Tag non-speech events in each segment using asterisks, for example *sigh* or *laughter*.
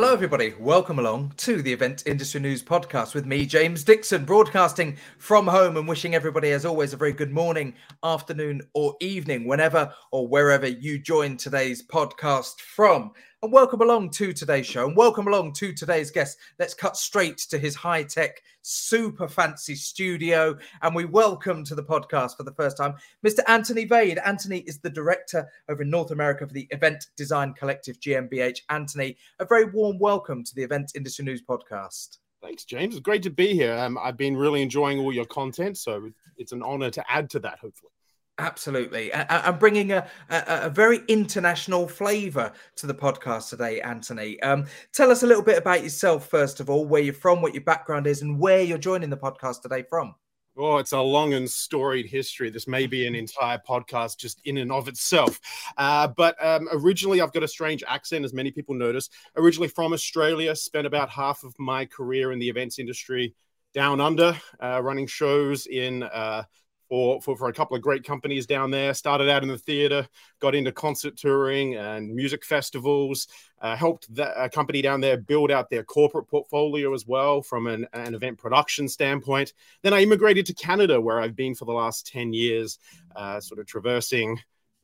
Hello, everybody. Welcome along to the Event Industry News Podcast with me, James Dixon, broadcasting from home and wishing everybody, as always, a very good morning, afternoon, or evening, whenever or wherever you join today's podcast from. And welcome along to today's show and welcome along to today's guest. Let's cut straight to his high tech, super fancy studio. And we welcome to the podcast for the first time Mr. Anthony Vade. Anthony is the director over in North America for the Event Design Collective GmbH. Anthony, a very warm welcome to the Event Industry News podcast. Thanks, James. It's great to be here. Um, I've been really enjoying all your content, so it's an honor to add to that, hopefully. Absolutely. And bringing a, a, a, very international flavor to the podcast today, Anthony. Um, tell us a little bit about yourself, first of all, where you're from, what your background is, and where you're joining the podcast today from. Oh, it's a long and storied history. This may be an *laughs* entire podcast just in and of itself. Uh, but um, originally, I've got a strange accent, as many people notice. Originally from Australia, spent about half of my career in the events industry down under, uh, running shows in uh, for, for, for a couple of great companies down there. Started out in the theater, got into concert touring and music festivals. Uh, helped that uh, company down there build out their corporate portfolio as well from an, an event production standpoint. Then I immigrated to Canada, where I've been for the last 10 years, uh, sort of traversing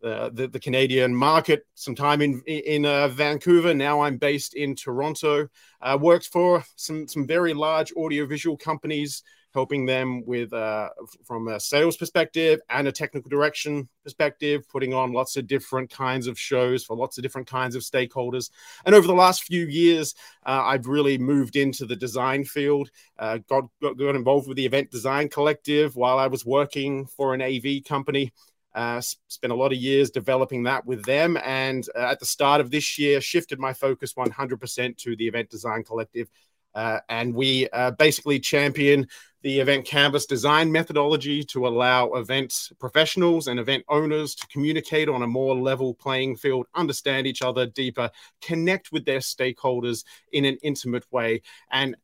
the, the, Canadian market, some time in in uh, Vancouver. Now I'm based in Toronto. Uh, worked for some some very large audiovisual companies, helping them with uh, from a sales perspective and a technical direction perspective, putting on lots of different kinds of shows for lots of different kinds of stakeholders. And over the last few years, uh, I've really moved into the design field, uh, got, got, got involved with the Event Design Collective while I was working for an AV company. Uh, spent a lot of years developing that with them. And uh, at the start of this year, shifted my focus 100% to the Event Design Collective. Uh, and we uh, basically champion the event canvas design methodology to allow event professionals and event owners to communicate on a more level playing field, understand each other deeper, connect with their stakeholders in an intimate way, and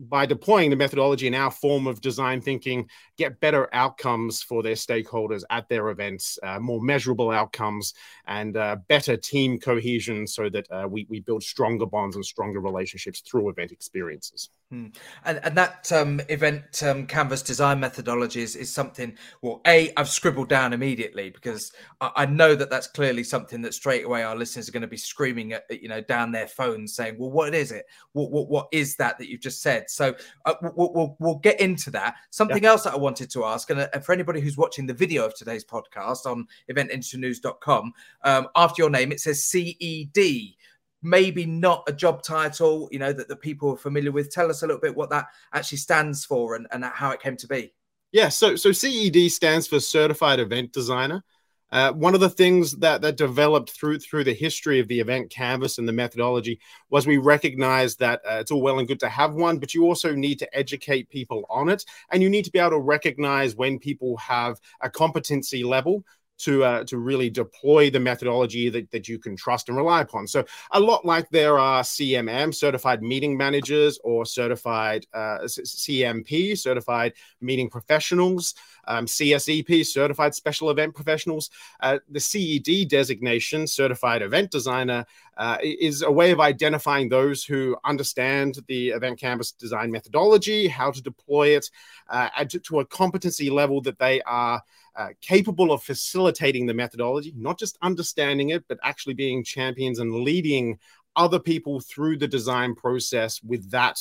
by deploying the methodology in our form of design thinking, get better outcomes for their stakeholders at their events, uh, more measurable outcomes, and uh, better team cohesion so that uh, we, we build stronger bonds and stronger relationships through event experiences. Hmm. And, and that um, event um, canvas design methodology is, is something, well, A, I've scribbled down immediately because I, I, know that that's clearly something that straight away our listeners are going to be screaming at, you know, down their phones saying, well, what is it? What, what, what is that that you've just said? So uh, we'll, we'll, we'll, get into that. Something yeah. else that I wanted to ask, and uh, for anybody who's watching the video of today's podcast on eventindustrynews.com, um, after your name, it says CED maybe not a job title, you know, that the people are familiar with. Tell us a little bit what that actually stands for and, and how it came to be. Yeah, so so CED stands for Certified Event Designer. Uh, one of the things that that developed through through the history of the event canvas and the methodology was we recognized that uh, it's all well and good to have one, but you also need to educate people on it, and you need to be able to recognize when people have a competency level to uh, to really deploy the methodology that, that you can trust and rely upon. So a lot like there are CMM, certified meeting managers, or certified uh, CMP, certified meeting professionals, um, CSEP, certified special event professionals. Uh, the CED designation, certified event designer, uh, is a way of identifying those who understand the event canvas design methodology, how to deploy it, uh, to, to a competency level that they are uh, capable of facilitating the methodology, not just understanding it, but actually being champions and leading other people through the design process with that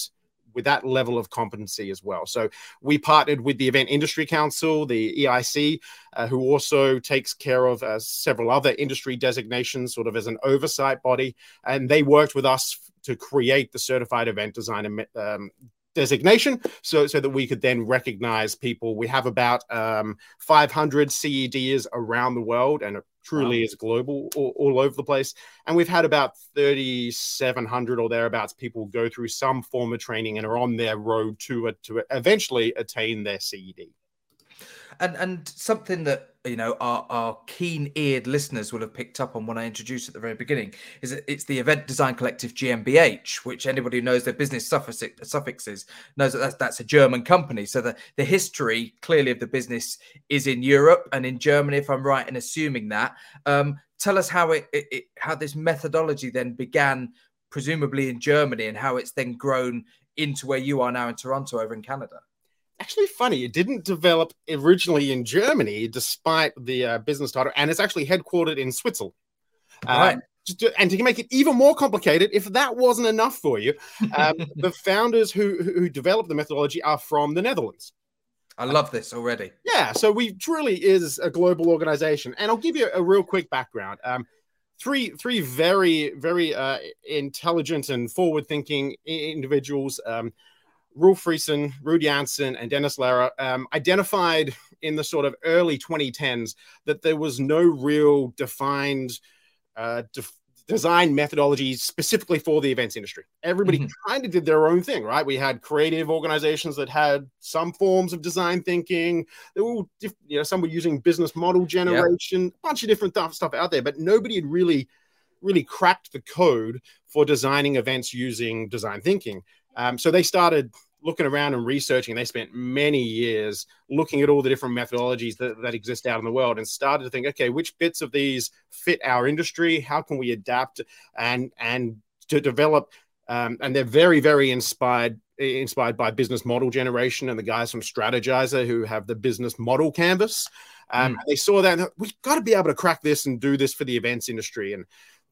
with that level of competency as well. So we partnered with the Event Industry Council, the EIC, uh, who also takes care of uh, several other industry designations, sort of as an oversight body, and they worked with us to create the certified event designer um, designation so, so that we could then recognize people. We have about um, 500 CEDs around the world and it truly wow. is global all, all, over the place. And we've had about 3,700 or thereabouts people go through some form of training and are on their road to, to eventually attain their CED. And, and something that you know our, our keen-eared listeners will have picked up on when I introduced at the very beginning is that it's the Event Design Collective GmbH, which anybody who knows their business suffix, suffixes knows that that's, that's a German company. So the, the history clearly of the business is in Europe and in Germany, if I'm right in assuming that. Um, tell us how it, it, it how this methodology then began presumably in Germany, and how it's then grown into where you are now in Toronto over in Canada? Actually, funny, it didn't develop originally in Germany, despite the uh, business title, and it's actually headquartered in Switzerland. Uh. To, and to make it even more complicated, if that wasn't enough for you, um, *laughs* the founders who who developed the methodology are from the Netherlands. I love this already. Yeah, so we truly is a global organization, and I'll give you a real quick background. Um, three three very very uh, intelligent and forward thinking individuals. Um, Roel Frissen, Ruud Janssen, and Dennis Luijer um, identified in the sort of early 2010s that there was no real defined uh, def- design methodologies specifically for the events industry. Everybody mm-hmm. kind of did their own thing, right? We had creative organizations that had some forms of design thinking. They were, you know, some were using business model generation, yep. a bunch of different th- stuff out there, but nobody had really, really cracked the code for designing events using design thinking. Um, so they started looking around and researching. They spent many years looking at all the different methodologies that, that exist out in the world and started to think, okay, which bits of these fit our industry? How can we adapt and and to develop? Um, and they're very, very inspired inspired by business model generation and the guys from Strategyzer who have the business model canvas. Um, mm. They saw that we've got to be able to crack this and do this for the events industry. And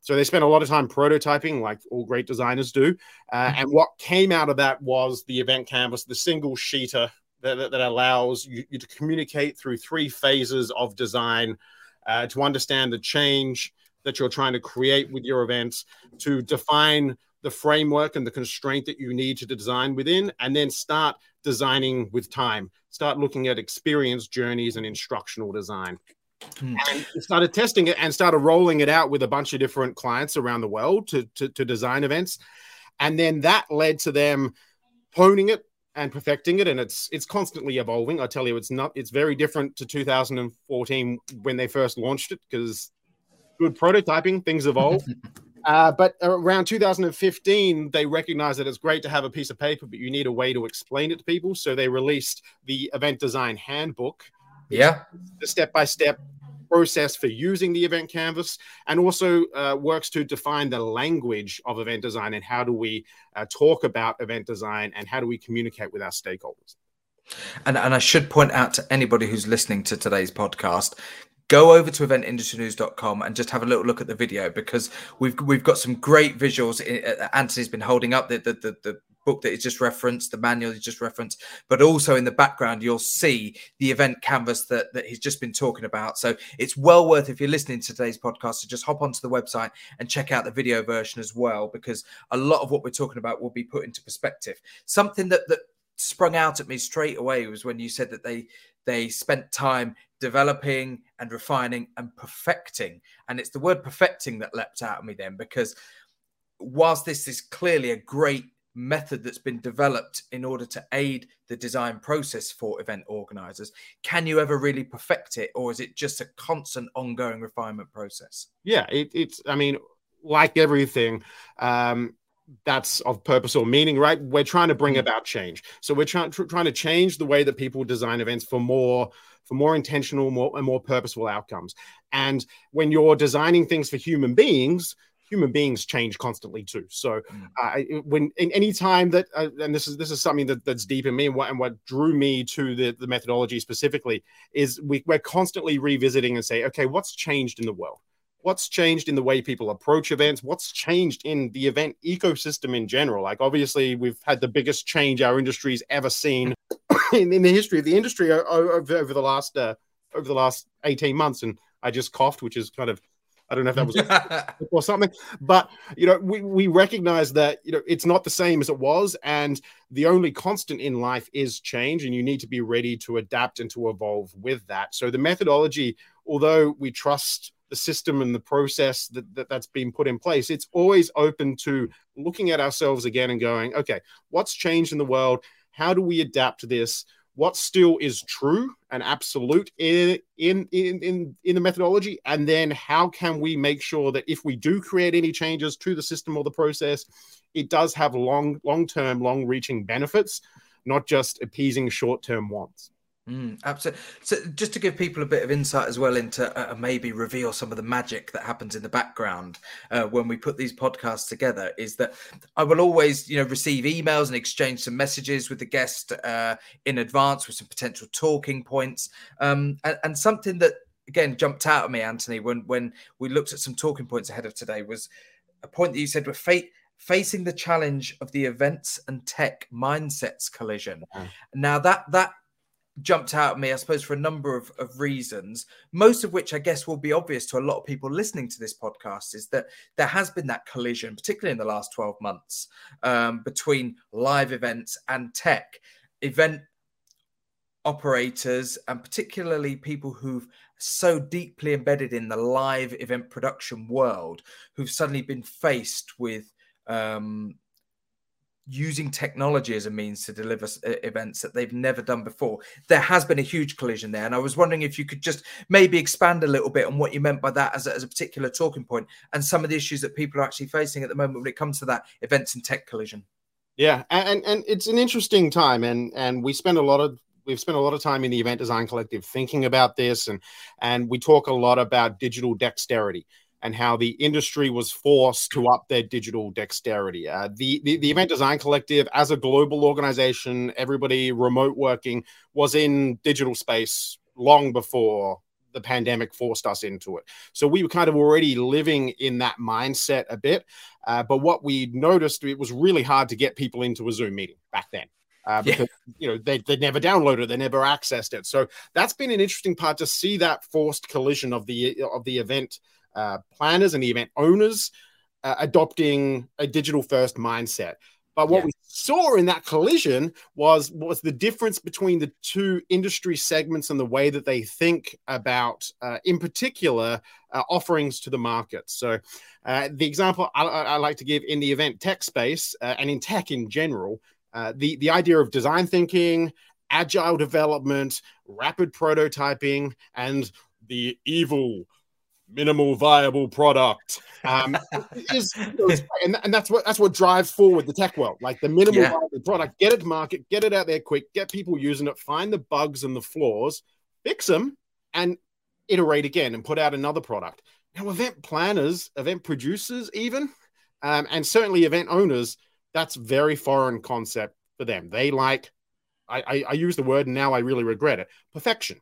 so they spent a lot of time prototyping, like all great designers do. Uh, mm-hmm. and what came out of that was the event canvas, the single sheeter that, that, that allows you, you, to communicate through three phases of design uh, to understand the change that you're trying to create with your events, to define the framework and the constraint that you need to design within, and then start designing with time. Start looking at experience journeys and instructional design. Hmm. And started testing it and started rolling it out with a bunch of different clients around the world to, to, to design events. And then that led to them honing it and perfecting it and it's it's constantly evolving i tell you it's not it's very different to 2014 when they first launched it because good prototyping things evolve *laughs* uh, but around 2015 they recognized that it's great to have a piece of paper but you need a way to explain it to people so they released the event design handbook yeah. The step by step process for using the event canvas and also uh, works to define the language of event design and how do we uh, talk about event design and how do we communicate with our stakeholders. And, and I should point out to anybody who's listening to today's podcast, go over to eventindustrynews.com and just have a little look at the video because we've we've got some great visuals. Anthony's been holding up the the, the, the book that is just referenced, the manual is just referenced, but also in the background, you'll see the event canvas that, that he's just been talking about. So it's well worth, if you're listening to today's podcast, to just hop onto the website and check out the video version as well, because a lot of what we're talking about will be put into perspective. Something that, that sprung out at me straight away was when you said that they they spent time developing and refining and perfecting and it's the word perfecting that leapt out at me then because whilst this is clearly a great method that's been developed in order to aid the design process for event organizers. Can you ever really perfect it or is it just a constant ongoing refinement process? Yeah it, it's i mean like everything um that's of purpose or meaning right? We're trying to bring mm. about change. So we're trying tr- trying to change the way that people design events for more for more intentional more and more purposeful outcomes. And when you're designing things for human beings human beings change constantly too. So mm. uh, when in any time that uh, and this is this is something that, that's deep in me and what and what drew me to the, the methodology specifically is we, we're constantly revisiting and say, okay, what's changed in the world? What's changed in the way people approach events? What's changed in the event ecosystem in general? Like obviously we've had the biggest change our industry's ever seen *coughs* in, in the history of the industry over, over the last uh, over the last 18 months. And I just coughed, which is kind of I don't know if that was *laughs* or something, but you know, we, we recognize that you know it's not the same as it was, and the only constant in life is change, and you need to be ready to adapt and to evolve with that. So the methodology, although we trust the system and the process that, that that's been put in place, it's always open to looking at ourselves again and going, okay, what's changed in the world? How do we adapt to this? What still is true and absolute in, in in in in the methodology and then how can we make sure that if we do create any changes to the system or the process it does have long long term long reaching benefits not just appeasing short term wants Mm, absolutely. So, just to give people a bit of insight as well into uh, maybe reveal some of the magic that happens in the background uh, when we put these podcasts together, is that I will always, you know, receive emails and exchange some messages with the guest uh, in advance with some potential talking points, um, and, and something that again jumped out at me, Anthony, when when we looked at some talking points ahead of today was a point that you said were fate facing the challenge of the events and tech mindsets collision. Now that that jumped out at me, I suppose, for a number of, of reasons, most of which I guess will be obvious to a lot of people listening to this podcast, is that there has been that collision, particularly in the last 12 months, um, between live events and tech. Event operators, and particularly people who've so deeply embedded in the live event production world, who've suddenly been faced with um, using technology as a means to deliver events that they've never done before. There has been a huge collision there. And I was wondering if you could just maybe expand a little bit on what you meant by that as a, as a particular talking point and some of the issues that people are actually facing at the moment when it comes to that events and tech collision. Yeah, and and it's an interesting time, and and we spend a lot of we've spent a lot of time in the event design collective thinking about this, and and we talk a lot about digital dexterity and how the industry was forced to up their digital dexterity. Uh, the, the, the Event Design Collective, as a global organization, everybody remote working, was in digital space long before the pandemic forced us into it. So we were kind of already living in that mindset a bit. Uh, but what we noticed, it was really hard to get people into a Zoom meeting back then. Uh, because yeah. you know they they never downloaded they never accessed it. So that's been an interesting part to see that forced collision of the of the event uh, planners and the event owners uh, adopting a digital first mindset. But what yeah. we saw in that collision was was the difference between the two industry segments and the way that they think about, uh, in particular, uh, offerings to the market. So, uh, the example I, I, like to give in the event tech space uh, and in tech in general, uh, the the idea of design thinking, agile development, rapid prototyping, and the evil minimal viable product. Um, *laughs* is, and, and that's what that's what drives forward the tech world. Like the minimal yeah. viable product get it to market get it out there quick get people using it find the bugs and the flaws fix them and iterate again and put out another product. Now event planners event producers even um, and certainly event owners that's very foreign concept for them. They like I, I, I use the word and now i really regret it perfection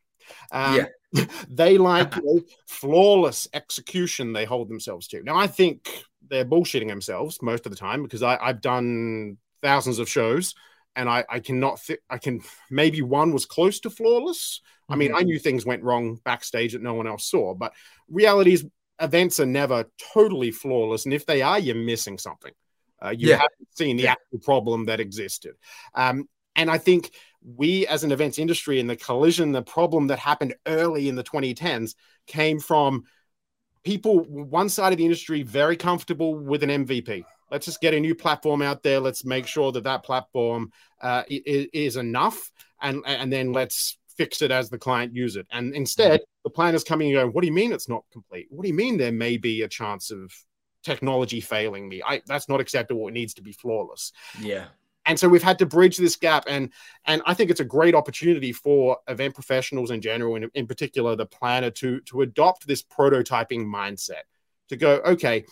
um, yeah *laughs* they like *laughs* you know, flawless execution they hold themselves to. Now, I think they're bullshitting themselves most of the time because I, have done thousands of shows and I, I cannot fit. I can maybe one was close to flawless. Mm-hmm. I mean, I mm-hmm. knew things went wrong backstage that no one else saw, but reality is events are never totally flawless. And if they are, you're missing something. Uh, you yeah. haven't seen the yeah. actual problem that existed. Um, and I think we as an events industry and the collision, the problem that happened early in the 2010s came from people, one side of the industry, very comfortable with an MVP. Let's just get a new platform out there. Let's make sure that that platform uh, is, is, enough, and and then let's fix it as the client use it. And instead, the plan is coming and going. What do you mean it's not complete? What do you mean there may be a chance of technology failing me? I, that's not acceptable. It needs to be flawless. Yeah and so we've had to bridge this gap and and i think it's a great opportunity for event professionals in general and in particular the planner to to adopt this prototyping mindset to go okay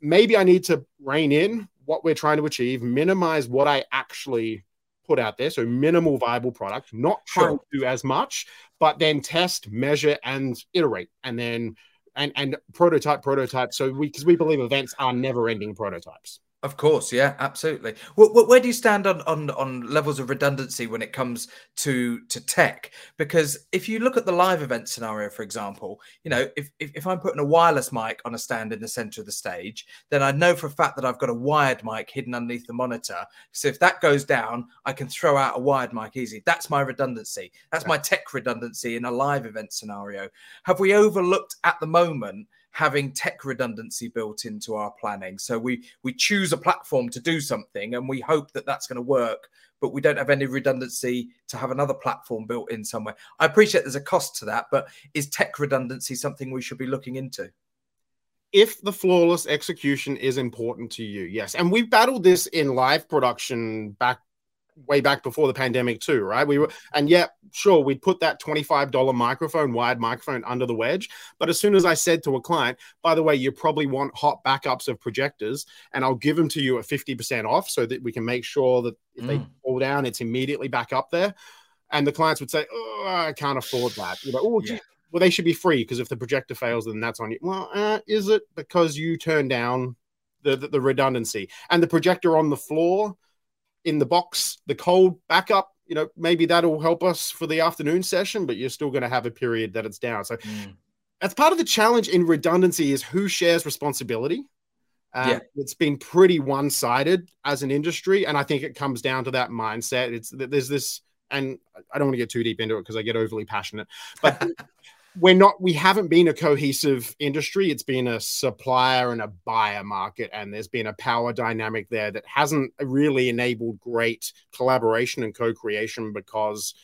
maybe i need to rein in what we're trying to achieve minimize what i actually put out there so minimal viable product not trying sure. to do as much but then test measure and iterate and then and and prototype prototype so we because we believe events are never ending prototypes of course, yeah, absolutely. Well, where do you stand on, on on levels of redundancy when it comes to to tech? Because if you look at the live event scenario, for example, you know, if, if, if I'm putting a wireless mic on a stand in the center of the stage, then I know for a fact that I've got a wired mic hidden underneath the monitor. So if that goes down, I can throw out a wired mic easy. That's my redundancy. That's my tech redundancy in a live event scenario. Have we overlooked at the moment? Having tech redundancy built into our planning. So we we choose a platform to do something, and we hope that that's going to work, but we don't have any redundancy to have another platform built in somewhere. I appreciate there's a cost to that, but is tech redundancy something we should be looking into? if the flawless execution is important to you, yes. And we've battled this in live production back way back before the pandemic too, right? We were, and yeah, sure, we'd put that $25 microphone, wired microphone under the wedge. But as soon as I said to a client, by the way, you probably want hot backups of projectors, and I'll give them to you at 50% off so that we can make sure that if mm. they fall down, it's immediately back up there. And the clients would say, Oh, I can't afford that. You're like, oh, yeah. well, they should be free because if the projector fails, then that's on you. Well, uh, is it because you turn down the, the, the redundancy and the projector on the floor? In the box, the cold backup, you know, maybe that'll help us for the afternoon session, but you're still going to have a period that it's down. So mm. that's part of the challenge in redundancy is who shares responsibility. Um, yeah. It's been pretty one sided as an industry. And I think it comes down to that mindset. It's there's this, and I don't want to get too deep into it because I get overly passionate, but *laughs* we're not we haven't been a cohesive industry. It's been a supplier and a buyer market and there's been a power dynamic there that hasn't really enabled great collaboration and co-creation because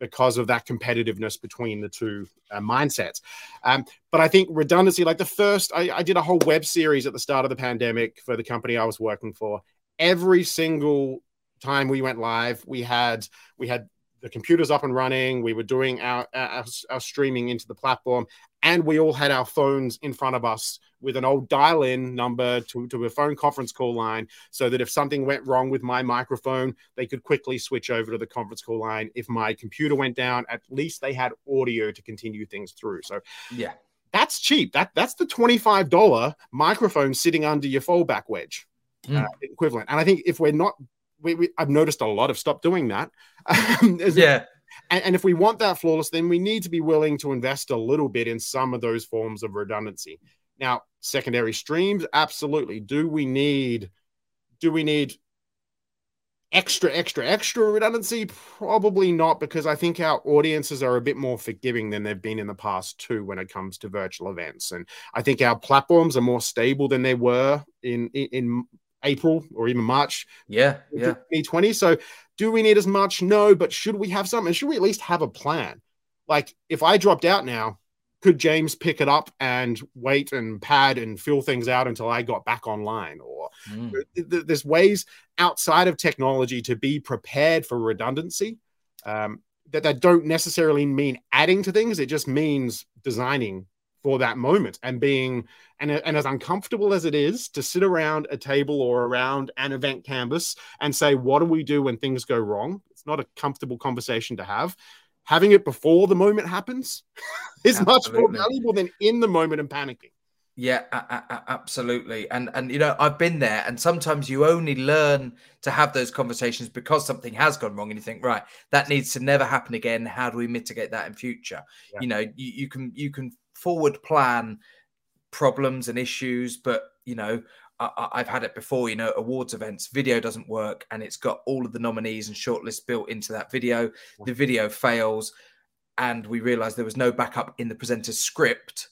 because of that competitiveness between the two uh, mindsets. Um, but i think redundancy like the first I, I did a whole web series at the start of the pandemic for the company i was working for. Every single time we went live we had we had the computers up and running. We were doing our, our, our streaming into the platform, and we all had our phones in front of us with an old dial-in number to, to a phone conference call line, so that if something went wrong with my microphone, they could quickly switch over to the conference call line. If my computer went down, at least they had audio to continue things through. So yeah. That's cheap. That that's the twenty-five dollar microphone sitting under your fallback wedge mm. uh, equivalent. And I think if we're not we, we, I've noticed a lot of stop doing that. Um, yeah. And, and, if we want that flawless, then we need to be willing to invest a little bit in some of those forms of redundancy. Now, secondary streams, absolutely. Do we need do we need extra, extra, extra redundancy? Probably not, because I think our audiences are a bit more forgiving than they've been in the past too when it comes to virtual events. And I think our platforms are more stable than they were in in, in April or even March. Yeah, yeah. 2020. So, do we need as much? No, but should we have something? Should we at least have a plan? Like, if I dropped out now, could James pick it up and wait and pad and fill things out until I got back online? Or mm. there's ways outside of technology to be prepared for redundancy. Um, that, that don't necessarily mean adding to things. It just means designing for that moment and being and, and as uncomfortable as it is to sit around a table or around an event canvas and say what do we do when things go wrong it's not a comfortable conversation to have having it before the moment happens *laughs* is much more valuable than in the moment and panicking yeah, absolutely. And and you know, I've been there and sometimes you only learn to have those conversations because something has gone wrong and you think, right, that needs to never happen again. How do we mitigate that in future? Yeah. You know, you, you can you can forward plan problems and issues, but you know, I, have had it before. You know, awards events, video doesn't work, and it's got all of the nominees and shortlists built into that video. The video fails, and we realised there was no backup in the presenter's script.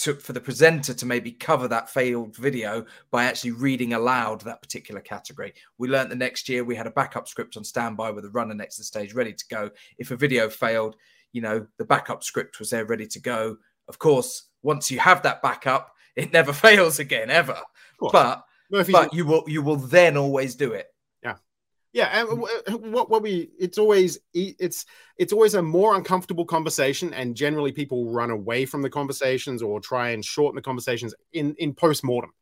To, for the presenter to maybe cover that failed video by actually reading aloud that particular category. We learned the next year we had a backup script on standby with a runner next to the stage ready to go. If a video failed, you know, the backup script was there ready to go of course, once you have that backup, it never *laughs* fails again ever. But but you will you will then always do it. Yeah, yeah. And what what we it's always it's it's always a more uncomfortable conversation, and generally people run away from the conversations or try and shorten the conversations in in post mortem.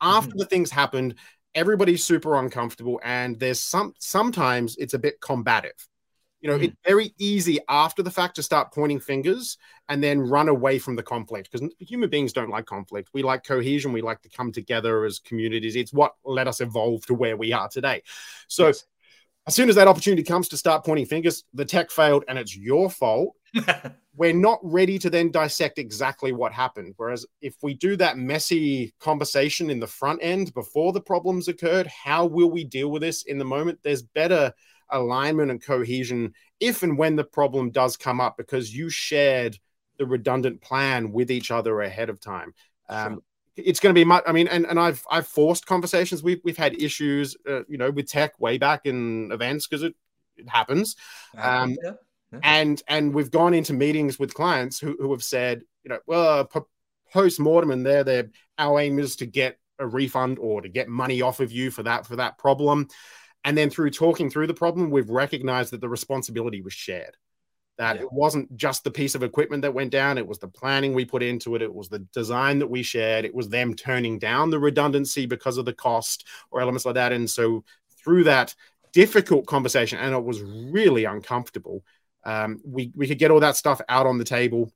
After mm-hmm. the things happened, everybody's super uncomfortable, and there's some sometimes it's a bit combative you know, mm. it's very easy after the fact to start pointing fingers and then run away from the conflict because human beings don't like conflict. We like cohesion. We like to come together as communities. It's what let us evolve to where we are today. So, yes. as soon as that opportunity comes to start pointing fingers, the tech failed and it's your fault. *laughs* we're not ready to then dissect exactly what happened. Whereas if we do that messy conversation in the front end before the problems occurred, how will we deal with this in the moment? There's better alignment and cohesion if and when the problem does come up because you shared the redundant plan with each other ahead of time. Um, sure. It's going to be much. I mean, and, and I've I've forced conversations. We've we've had issues, uh, you know, with tech way back in events because it it happens. Um, yeah. Yeah. And and we've gone into meetings with clients who, who have said, you know, well, post mortem, and there, there, our aim is to get a refund or to get money off of you for that for that problem And then through talking through the problem, we've recognized that the responsibility was shared. That yeah. it wasn't just the piece of equipment that went down, it was the planning we put into it, it was the design that we shared, it was them turning down the redundancy because of the cost or elements like that. And so through that difficult conversation, and it was really uncomfortable, um, we, we could get all that stuff out on the table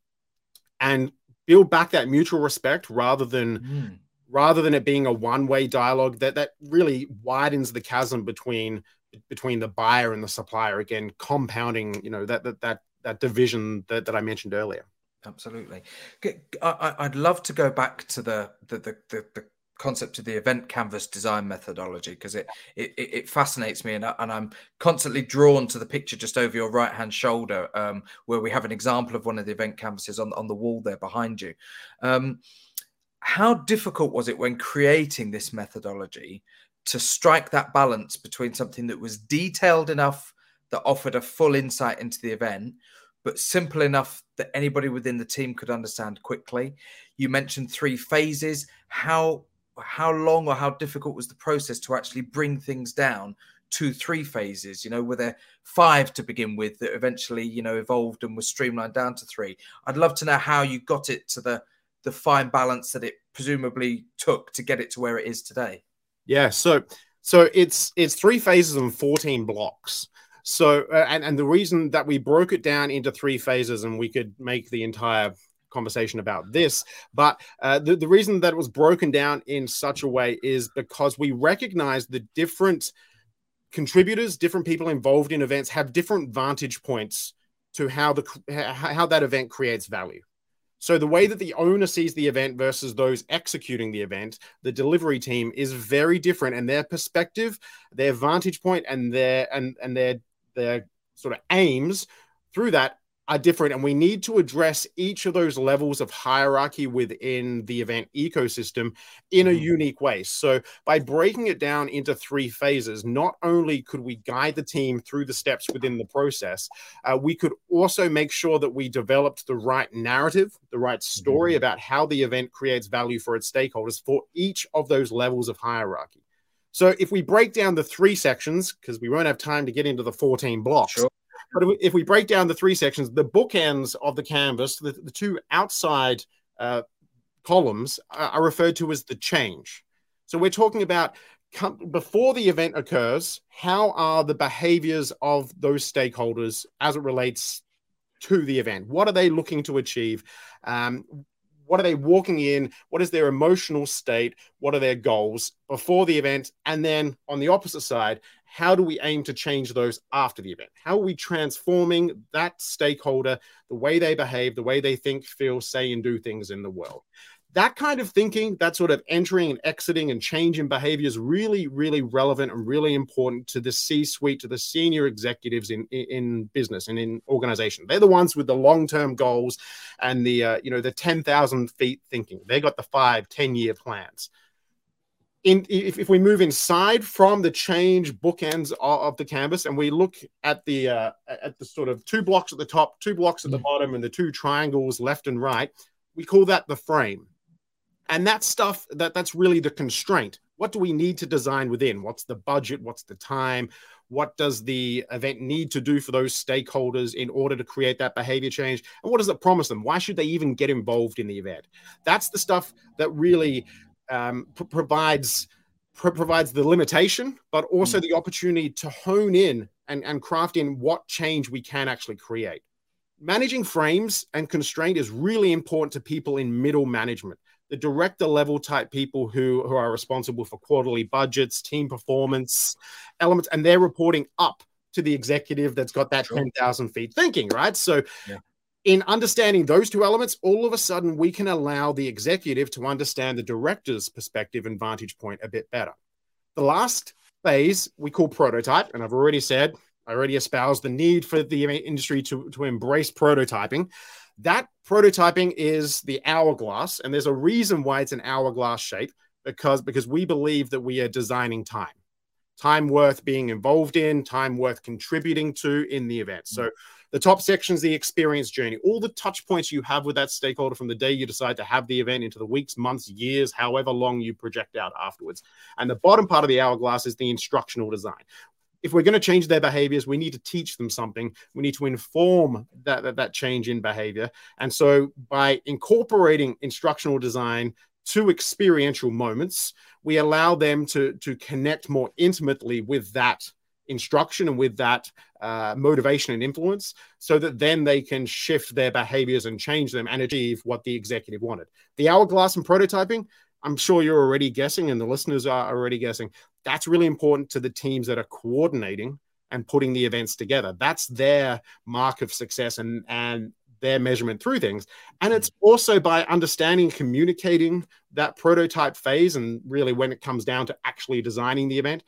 and build back that mutual respect rather than mm. Rather than it being a one-way dialogue that that really widens the chasm between between the buyer and the supplier. Again compounding you know that that that, that division that, that i mentioned earlier. Absolutely. I, i'd love to go back to the the the, the, the concept of the event canvas design methodology because it, it it fascinates me and, I, and I'm constantly drawn to the picture just over your right hand shoulder um, where we have an example of one of the event canvases on, on the wall there behind you. Um, how difficult was it when creating this methodology to strike that balance between something that was detailed enough that offered a full insight into the event but simple enough that anybody within the team could understand quickly. You mentioned three phases. How how long or how difficult was the process to actually bring things down to three phases? You know, were there five to begin with that eventually, you know, evolved and was streamlined down to three? I'd love to know how you got it to the the fine balance that it presumably took to get it to where it is today. Yeah, so so it's it's three phases and 14 blocks. So uh, and and the reason that we broke it down into three phases and we could make the entire conversation about this. But uh, the, the reason that it was broken down in such a way is because we recognize the different contributors, different people involved in events have different vantage points to how the how that event creates value. So the way that the owner sees the event versus those executing the event, the delivery team is very different, and their perspective, their vantage point, and their and and their their sort of aims through that are different and we need to address each of those levels of hierarchy within the event ecosystem in a mm-hmm. unique way so by breaking it down into three phases not only could we guide the team through the steps within the process uh, we could also make sure that we developed the right narrative the right story mm-hmm. about how the event creates value for its stakeholders for each of those levels of hierarchy so if we break down the three sections because we won't have time to get into the 14 blocks sure but if we break down the three sections, the bookends of the canvas, the, the two outside uh, columns are referred to as the change. So we're talking about before the event occurs, how are the behaviors of those stakeholders as it relates to the event? What are they looking to achieve? Um, what are they walking in? What is their emotional state? What are their goals before the event? And then on the opposite side, how do we aim to change those after the event? How are we transforming that stakeholder, the way they behave, the way they think, feel, say, and do things in the world? That kind of thinking, that sort of entering and exiting and change in behavior is really, really relevant and really important to the C suite, to the senior executives in, in business and in organization. They're the ones with the long term goals and the, uh, you know, the 10,000 feet thinking. They got the five, 10 year plans in if, if we move inside from the change bookends of, of the canvas and we look at the uh, at the sort of two blocks at the top, two blocks at the mm. bottom, and the two triangles left and right, we call that the frame. And that stuff that that's really the constraint. What do we need to design within? What's the budget? What's the time? What does the event need to do for those stakeholders in order to create that behavior change? And what does it promise them? Why should they even get involved in the event? That's the stuff that really um, p- provides pr- provides the limitation, but also mm. the opportunity to hone in and, and craft in what change we can actually create. Managing frames and constraint is really important to people in middle management, the director level type people who, who are responsible for quarterly budgets, team performance elements, and they're reporting up to the executive that's got that sure. 10,000 feet thinking, right? So yeah in understanding those two elements, all of a sudden we can allow the executive to understand the director's perspective and vantage point a bit better. The last phase we call prototype, and I've already said, I already espoused the need for the industry to, to embrace prototyping. That prototyping is the hourglass, and there's a reason why it's an hourglass shape because because we believe that we are designing time time worth being involved in, time worth contributing to in the event. So the top section is the experience journey, all the touch points you have with that stakeholder from the day you decide to have the event into the weeks, months, years, however long you project out afterwards. And the bottom part of the hourglass is the instructional design. if we're going to change their behaviors, we need to teach them something. We need to inform that, that, that change in behavior. And so by incorporating instructional design to experiential moments, we allow them to, to connect more intimately with that instruction and with that uh, motivation and influence so that then they can shift their behaviors and change them and achieve what the executive wanted. The hourglass and prototyping, I'm sure you're already guessing, and the listeners are already guessing. That's really important to the teams that are coordinating and putting the events together. That's their mark of success and and their measurement through things. And it's also by understanding, communicating that prototype phase, and really when it comes down to actually designing the event,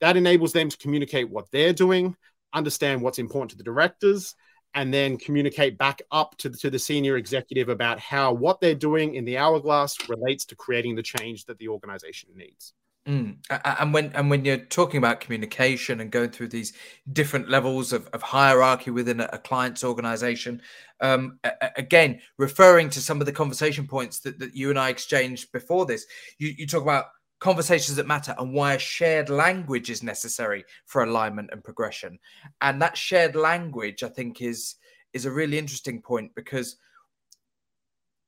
that enables them to communicate what they're doing, understand what's important to the directors, and then communicate back up to the, to the senior executive about how what they're doing in the hourglass relates to creating the change that the organization needs. Mm. And when and when you're talking about communication and going through these different levels of, of hierarchy within a, a client's organization, um, a, again referring to some of the conversation points that, that you and I exchanged before this, you, you talk about conversations that matter and why a shared language is necessary for alignment and progression and that shared language i think is is a really interesting point because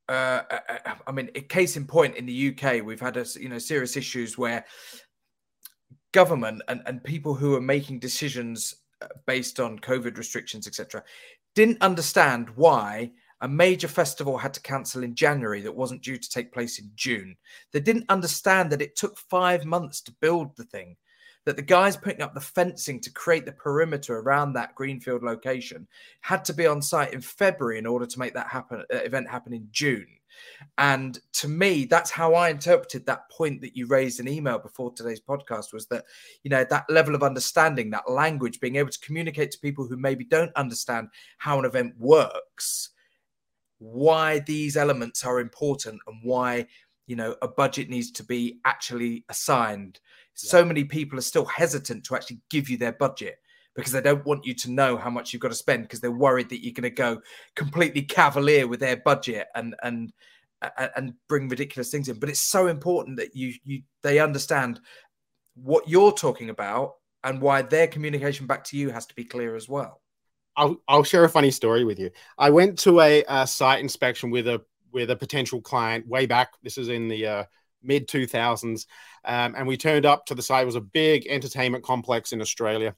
uh, uh, uh I mean, case in point, in the UK, we've had a you know serious issues where government and, and people who are making decisions uh, based on COVID restrictions, etc., didn't understand why a major festival had to cancel in January that wasn't due to take place in June. They didn't understand that it took five months to build the thing, that the guys putting up the fencing to create the perimeter around that greenfield location had to be on site in February in order to make that happen uh, event happen in June. And to me, that's how I interpreted that point that you raised in email before today's podcast was that, you know, that level of understanding, that language, being able to communicate to people who maybe don't understand how an event works why these elements are important and why you know a budget needs to be actually assigned. Yeah. so many people are still hesitant to actually give you their budget because they don't want you to know how much you've got to spend because they're worried that you're going to go completely cavalier with their budget and and and bring ridiculous things in. But it's so important that you you they understand what you're talking about and why their communication back to you has to be clear as well I'll, I'll share a funny story with you. I went to a, a site inspection with a with a potential client way back. This is in the uh, mid 2000s, um, and we turned up to the site. It was a big entertainment complex in Australia,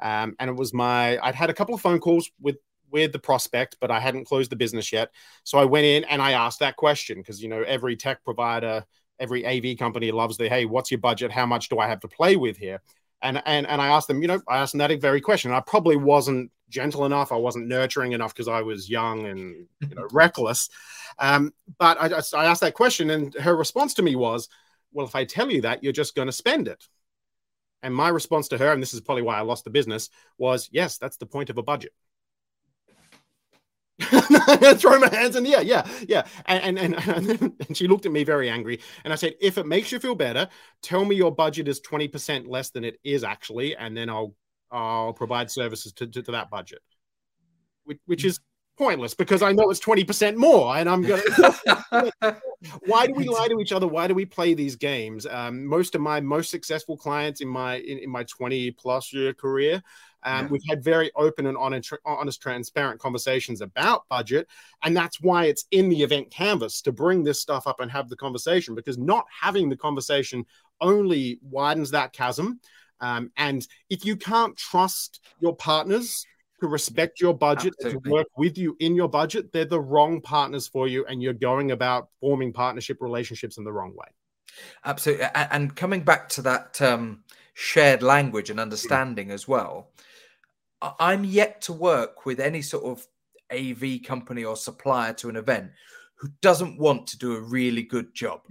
um, and it was my. I'd had a couple of phone calls with with the prospect, but I hadn't closed the business yet. So I went in and I asked that question because you know every tech provider, every AV company loves the hey, what's your budget? How much do I have to play with here? And and and I asked them, you know, I asked them that very question. I probably wasn't gentle enough. I wasn't nurturing enough because I was young and you know *laughs* reckless. Um, but I, I asked that question, and her response to me was, "Well, if I tell you that, you're just going to spend it." And my response to her, and this is probably why I lost the business, was, "Yes, that's the point of a budget." *laughs* throw my hands in the air. Yeah, yeah. And, and, and, *laughs* and she looked at me very angry. And I said, if it makes you feel better, tell me your budget is 20% less than it is actually. And then I'll I'll provide services to, to, to that budget, which, which is pointless because I know it's 20% more. And I'm going *laughs* to. Why do we lie to each other? Why do we play these games? Um, most of my most successful clients in my in, in my 20 plus year career, um, yeah. we've had very open and honest, transparent conversations about budget. And that's why it's in the event canvas to bring this stuff up and have the conversation because not having the conversation only widens that chasm. Um, and if you can't trust your partners to respect your budget Absolutely. to work with you in your budget, they're the wrong partners for you, and you're going about forming partnership relationships in the wrong way. Absolutely. And coming back to that um, shared language and understanding as well, I'm yet to work with any sort of AV company or supplier to an event who doesn't want to do a really good job. *laughs*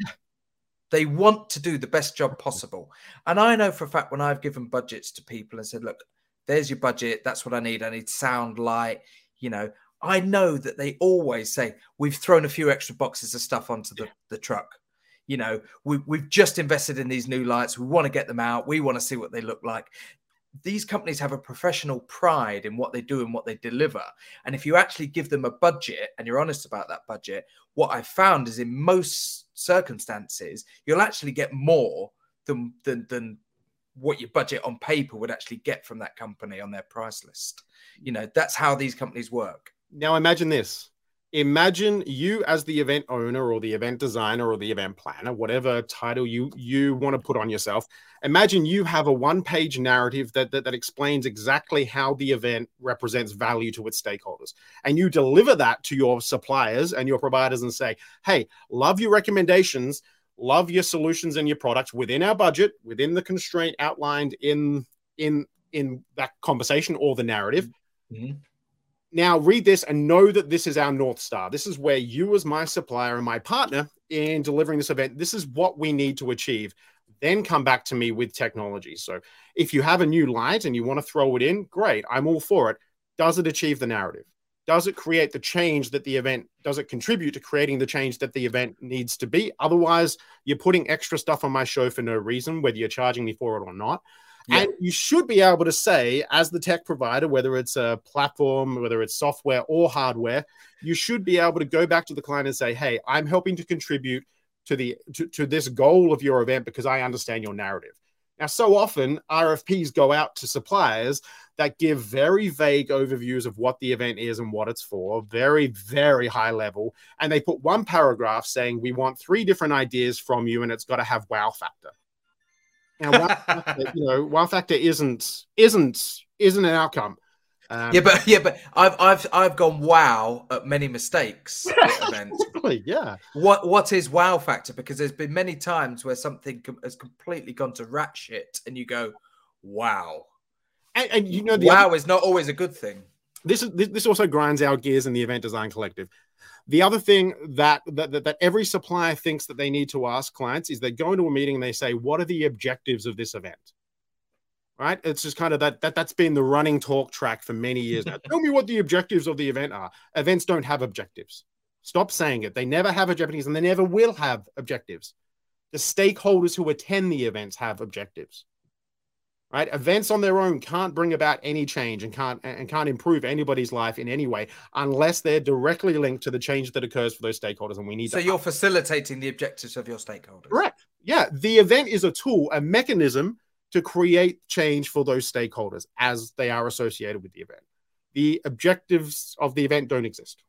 They want to do the best job possible. And I know for a fact when I've given budgets to people and said, look, there's your budget. That's what I need. I need sound, light, you know. I know that they always say, we've thrown a few extra boxes of stuff onto the, the truck. You know, we, we've just invested in these new lights. We want to get them out. We want to see what they look like these companies have a professional pride in what they do and what they deliver. And if you actually give them a budget and you're honest about that budget, what I've found is in most circumstances, you'll actually get more than than than what your budget on paper would actually get from that company on their price list. You know, that's how these companies work. Now imagine this. Imagine you as the event owner or the event designer or the event planner, whatever title you you want to put on yourself. Imagine you have a one-page narrative that, that that explains exactly how the event represents value to its stakeholders. And you deliver that to your suppliers and your providers and say, "Hey, love your recommendations, love your solutions and your products within our budget, within the constraint outlined in in in that conversation or the narrative." Mm-hmm now read this and know that this is our North Star. This is where you, as my supplier and my partner in delivering this event, this is what we need to achieve. Then come back to me with technology. So if you have a new light and you want to throw it in, great. I'm all for it. Does it achieve the narrative? Does it create the change that the event does it contribute to creating the change that the event needs to be? Otherwise, you're putting extra stuff on my show for no reason, whether you're charging me for it or not. Yeah. And you should be able to say, as the tech provider, whether it's a platform, whether it's software or hardware, you should be able to go back to the client and say, "Hey, I'm helping to contribute to the to, to this goal of your event because I understand your narrative." Now, so often RFPs go out to suppliers that give very vague overviews of what the event is and what it's for, very, very high level. And they put one paragraph saying, We want three different ideas from you, and it's got to have wow factor. Now, wow factor, you know, wow factor isn't isn't isn't an outcome. Um, yeah, but yeah, but I've I've I've gone wow at many mistakes *laughs* Exactly, yeah. What what is wow factor? Because there's been many times where something has completely gone to rat shit, and you go, wow. And, and you know, wow other, is not always a good thing. This is this also grinds our gears in the event design collective. The other thing that, that, that every supplier thinks that they need to ask clients is they go into a meeting and they say, "What are the objectives of this event?" Right? It's just kind of that that that's been the running talk track for many years now. *laughs* Tell me what the objectives of the event are. Events don't have objectives. Stop saying it. They never have objectives, and they never will have objectives. The stakeholders who attend the events have objectives right? Events on their own can't bring about any change and can't and can't improve anybody's life in any way unless they're directly linked to the change that occurs for those stakeholders and we need so you're facilitating the objectives of your stakeholders? Correct. Yeah the event is a tool a mechanism to create change for those stakeholders as they are associated with the event. The objectives of the event don't exist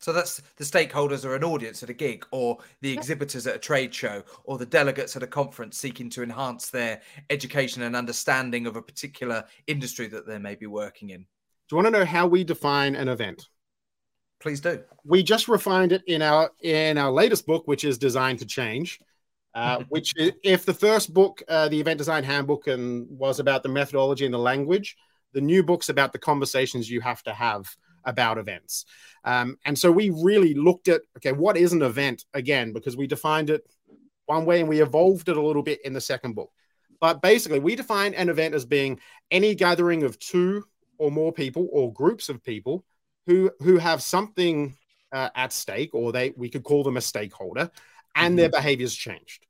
so that's the stakeholders or an audience at a gig, or the exhibitors at a trade show, or the delegates at a conference seeking to enhance their education and understanding of a particular industry that they may be working in. Do you want to know how we define an event? Please do. We just refined it in our in our latest book, which is Designed to Change. Uh, *laughs* which, if the first book, uh, the Event Design Handbook, and was about the methodology and the language, the new book's about the conversations you have to have about events. Um, and so we really looked at okay, what is an event again? Because we defined it one way and we evolved it a little bit in the second book. But basically, we define an event as being any gathering of two or more people or groups of people who who have something uh, at stake, or they we could call them a stakeholder, and mm-hmm. their behaviors changed.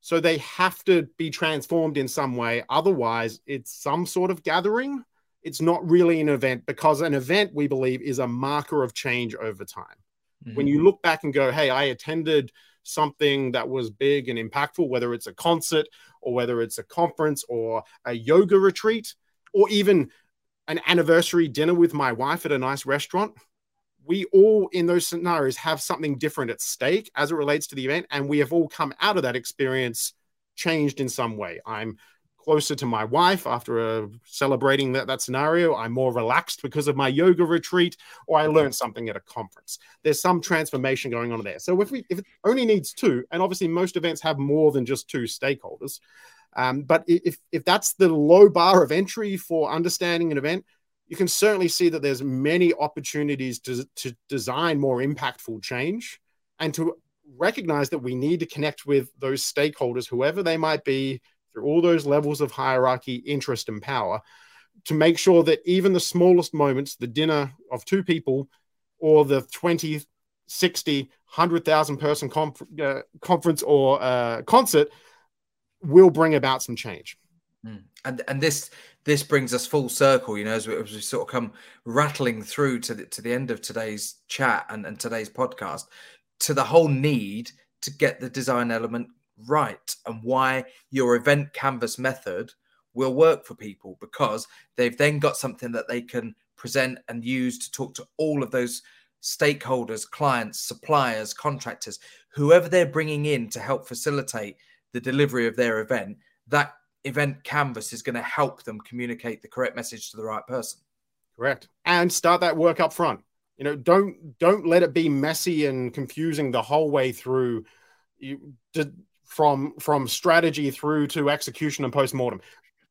So they have to be transformed in some way. Otherwise, it's some sort of gathering it's not really an event because an event, we believe, is a marker of change over time. Mm-hmm. When you look back and go, hey, I attended something that was big and impactful, whether it's a concert or whether it's a conference or a yoga retreat or even an anniversary dinner with my wife at a nice restaurant, we all in those scenarios have something different at stake as it relates to the event. And we have all come out of that experience changed in some way. I'm closer to my wife after uh, celebrating that, that scenario. I'm more relaxed because of my yoga retreat, or I learned something at a conference. There's some transformation going on there. So if we if it only needs two, and obviously most events have more than just two stakeholders, um, but if if that's the low bar of entry for understanding an event, you can certainly see that there's many opportunities to, to design more impactful change and to recognize that we need to connect with those stakeholders, whoever they might be, through all those levels of hierarchy, interest, and power to make sure that even the smallest moments, the dinner of two people or the 20, 60, 100,000 person conf- uh, conference or uh, concert will bring about some change. Mm. And and this this brings us full circle, you know, as we, as we, sort of come rattling through to the to the end of today's chat and, and today's podcast to the whole need to get the design element right and why your event canvas method will work for people because they've then got something that they can present and use to talk to all of those stakeholders, clients, suppliers, contractors, whoever they're bringing in to help facilitate the delivery of their event. That event canvas is going to help them communicate the correct message to the right person. Correct. And start that work up front. You know, don't don't let it be messy and confusing the whole way through. You from from strategy through to execution and post-mortem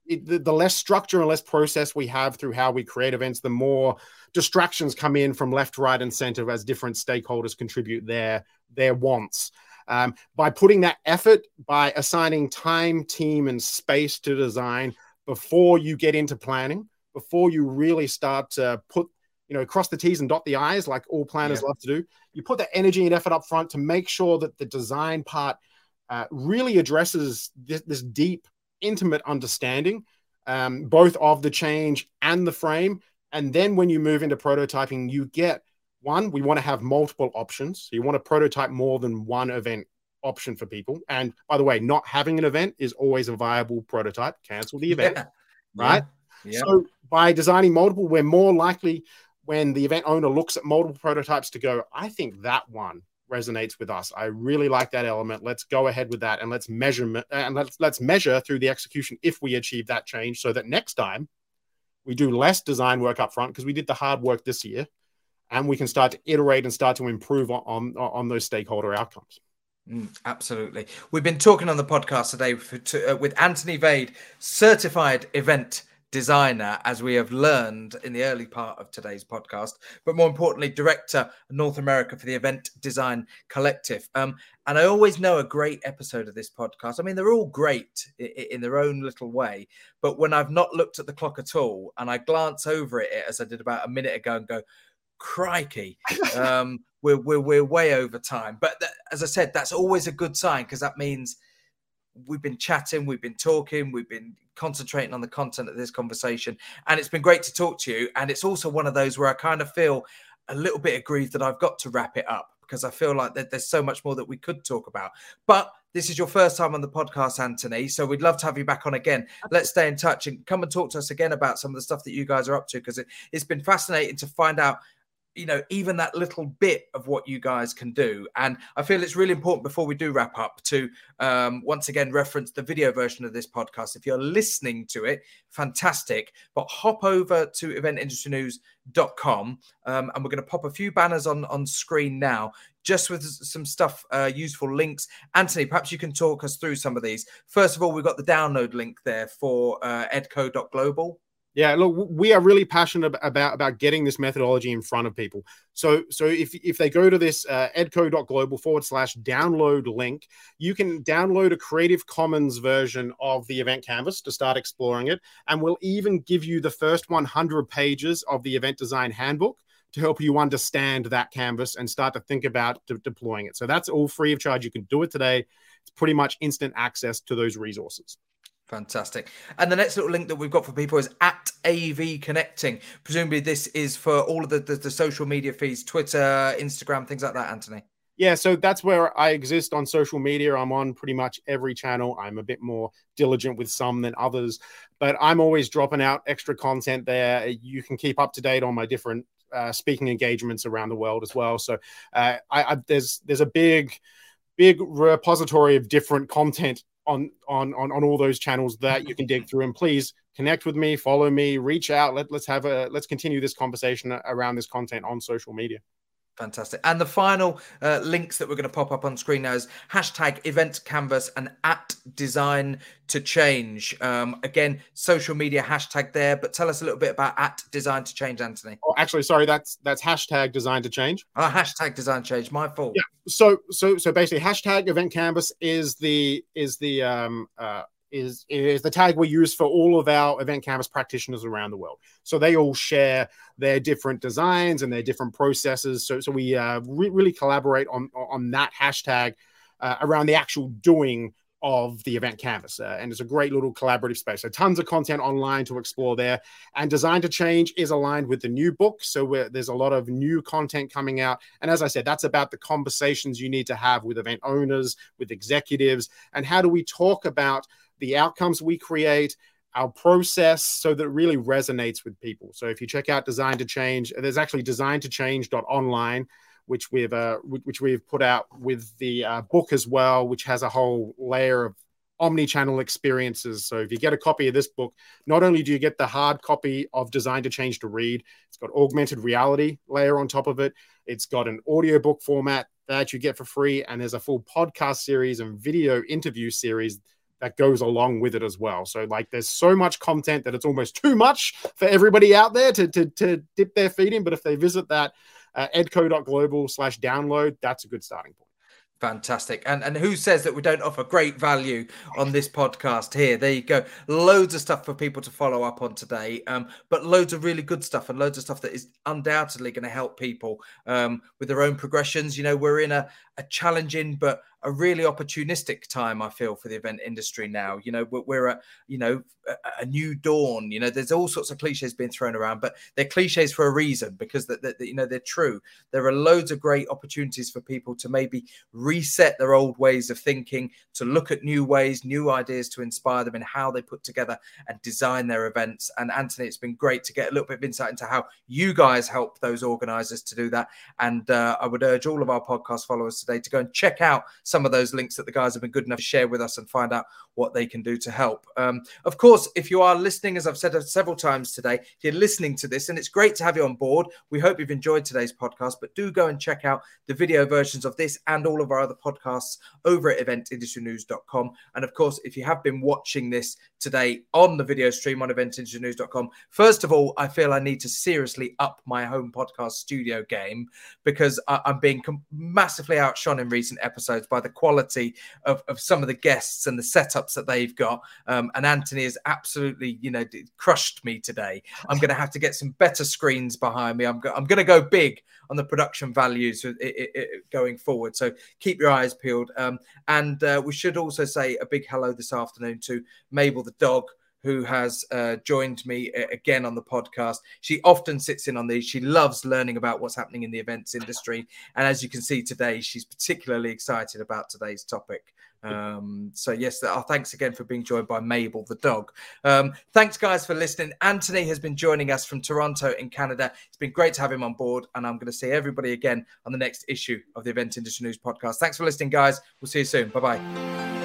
the, the, less structure and less process we have through how we create events the more distractions come in from left right and center as different stakeholders contribute their their wants um, by putting that effort by assigning time team and space to design before you get into planning before you really start to put you know cross the t's and dot the i's like all planners yeah. love to do you put that energy and effort up front to make sure that the design part uh, really addresses this, this, deep, intimate understanding, um, both of the change and the frame. And then when you move into prototyping, you get one, we want to have multiple options. So you want to prototype more than one event option for people. And by the way, not having an event is always a viable prototype. Cancel the event, yeah. right? Yeah. So by designing multiple, we're more likely when the event owner looks at multiple prototypes to go, I think that one resonates with us. I really like that element. Let's go ahead with that and let's measure and let's let's measure through the execution if we achieve that change so that next time we do less design work up front because we did the hard work this year and we can start to iterate and start to improve on on, on those stakeholder outcomes. Mm, absolutely. We've been talking on the podcast today for, to, uh, with Anthony Vade, certified event designer, as we have learned in the early part of today's podcast, but more importantly, director North America for the Event Design Collective. Um, and I always know a great episode of this podcast. I mean, they're all great in their own little way, but when I've not looked at the clock at all and I glance over it as I did about a minute ago and go, crikey. *laughs* Um, we're, we're, we're way over time. But th- as I said, that's always a good sign because that means we've been chatting, we've been talking, we've been concentrating on the content of this conversation. And it's been great to talk to you. And it's also one of those where I kind of feel a little bit aggrieved that I've got to wrap it up because I feel like that there's so much more that we could talk about. But this is your first time on the podcast, Anthony. So we'd love to have you back on again. Let's stay in touch and come and talk to us again about some of the stuff that you guys are up to because it, it's been fascinating to find out you know even that little bit of what you guys can do. And i feel it's really important before we do wrap up to um, once again reference the video version of this podcast. If you're listening to it fantastic. But hop over to eventindustrynews.com um, and we're going to pop a few banners on on screen now just with some stuff uh, useful links. Anthony perhaps you can talk us through some of these. First of all we've got the download link there for uh, edco.global yeah, look, we are really passionate about about getting this methodology in front of people. So, so if if they go to this uh, edco.global forward slash download link, you can download a Creative Commons version of the event canvas to start exploring it, and we'll even give you the first 100 pages of the event design handbook to help you understand that canvas and start to think about de- deploying it. So that's all free of charge. You can do it today. It's pretty much instant access to those resources. Fantastic. And the next little link that we've got for people is at AV Connecting. Presumably, this is for all of the, the, the, social media feeds, Twitter, Instagram, things like that, Anthony. Yeah, so that's where I exist on social media. I'm on pretty much every channel. I'm a bit more diligent with some than others, but I'm always dropping out extra content there. You can keep up to date on my different uh, speaking engagements around the world as well. So uh, I, I, there's there's a big big repository of different content on on on on all those channels that you can dig through. And please connect with me follow me reach out. Let, let's have a let's continue this conversation around this content on social media Fantastic. And the final uh, links that we're going to pop up on screen now is hashtag event canvas and at design to change. Um, again, social media hashtag there, but tell us a little bit about at design to change, Anthony. Oh, actually, sorry, that's that's hashtag design to change. Oh, hashtag design change. My fault. Yeah. So so so basically, hashtag event canvas is the is the um uh is is the tag we use for all of our event canvas practitioners around the world. So they all share their different designs and their different processes. So so we uh, re- really collaborate on on that hashtag uh, around the actual doing of the event canvas uh, and it's a great little collaborative space. So tons of content online to explore there. And design to change is aligned with the new book. So there's a lot of new content coming out. And as i said that's about the conversations you need to have with event owners with executives. And how do we talk about the outcomes we create our process so that it really resonates with people. So if you check out Design to Change, there's actually design to change.online, which we've uh, which we've put out with the uh, book as well, which has a whole layer of omni-channel experiences. So if you get a copy of this book, not only do you get the hard copy of Design to Change to read, it's got augmented reality layer on top of it. It's got an audiobook format that you get for free, and there's a full podcast series and video interview series that goes along with it as well. So like there's so much content that it's almost too much for everybody out there to to, to dip their feet in. But if they visit that uh, edco.global slash download, that's a good starting point. Fantastic. And and who says that we don't offer great value on this podcast here? There you go. Loads of stuff for people to follow up on today. Um, but loads of really good stuff and loads of stuff that is undoubtedly going to help people um, with their own progressions. You know, we're in a, a challenging but a really opportunistic time i feel for the event industry now. You know we're, at you know a, new dawn you know there's all sorts of cliches being thrown around but they're cliches for a reason because that, that you know they're true. There are loads of great opportunities for people to maybe reset their old ways of thinking to look at new ways new ideas to inspire them in how they put together and design their events. And anthony it's been great to get a little bit of insight into how you guys help those organizers to do that. And uh, i would urge all of our podcast followers today to go and check out some of those links that the guys have been good enough to share with us and find out what they can do to help. Um, of course, if you are listening, as I've said several times today, if you're listening to this, and it's great to have you on board. We hope you've enjoyed today's podcast, but do go and check out the video versions of this and all of our other podcasts over at eventindustrynews.com. And of course, if you have been watching this today on the video stream on eventindustrynews.com, first of all, I feel I need to seriously up my home podcast studio game because I- am being massively outshone in recent episodes by the quality of, of some of the guests and the setups that they've got. Um, and Anthony has absolutely, you know, crushed me today. I'm going to have to get some better screens behind me. I'm, go- I'm going to go big on the production values it, it, it, going forward. So keep your eyes peeled. Um, and uh, we should also say a big hello this afternoon to Mabel the dog who has uh, joined me uh, again on the podcast. She often sits in on these. She loves learning about what's happening in the events industry. And as you can see today, she's particularly excited about today's topic. Um, so, yes, uh, thanks again for being joined by Mabel the dog. Um, thanks, guys, for listening. Anthony has been joining us from Toronto in Canada. It's been great to have him on board. And I'm going to see everybody again on the next issue of the Event Industry News podcast. Thanks for listening, guys. We'll see you soon. Bye bye.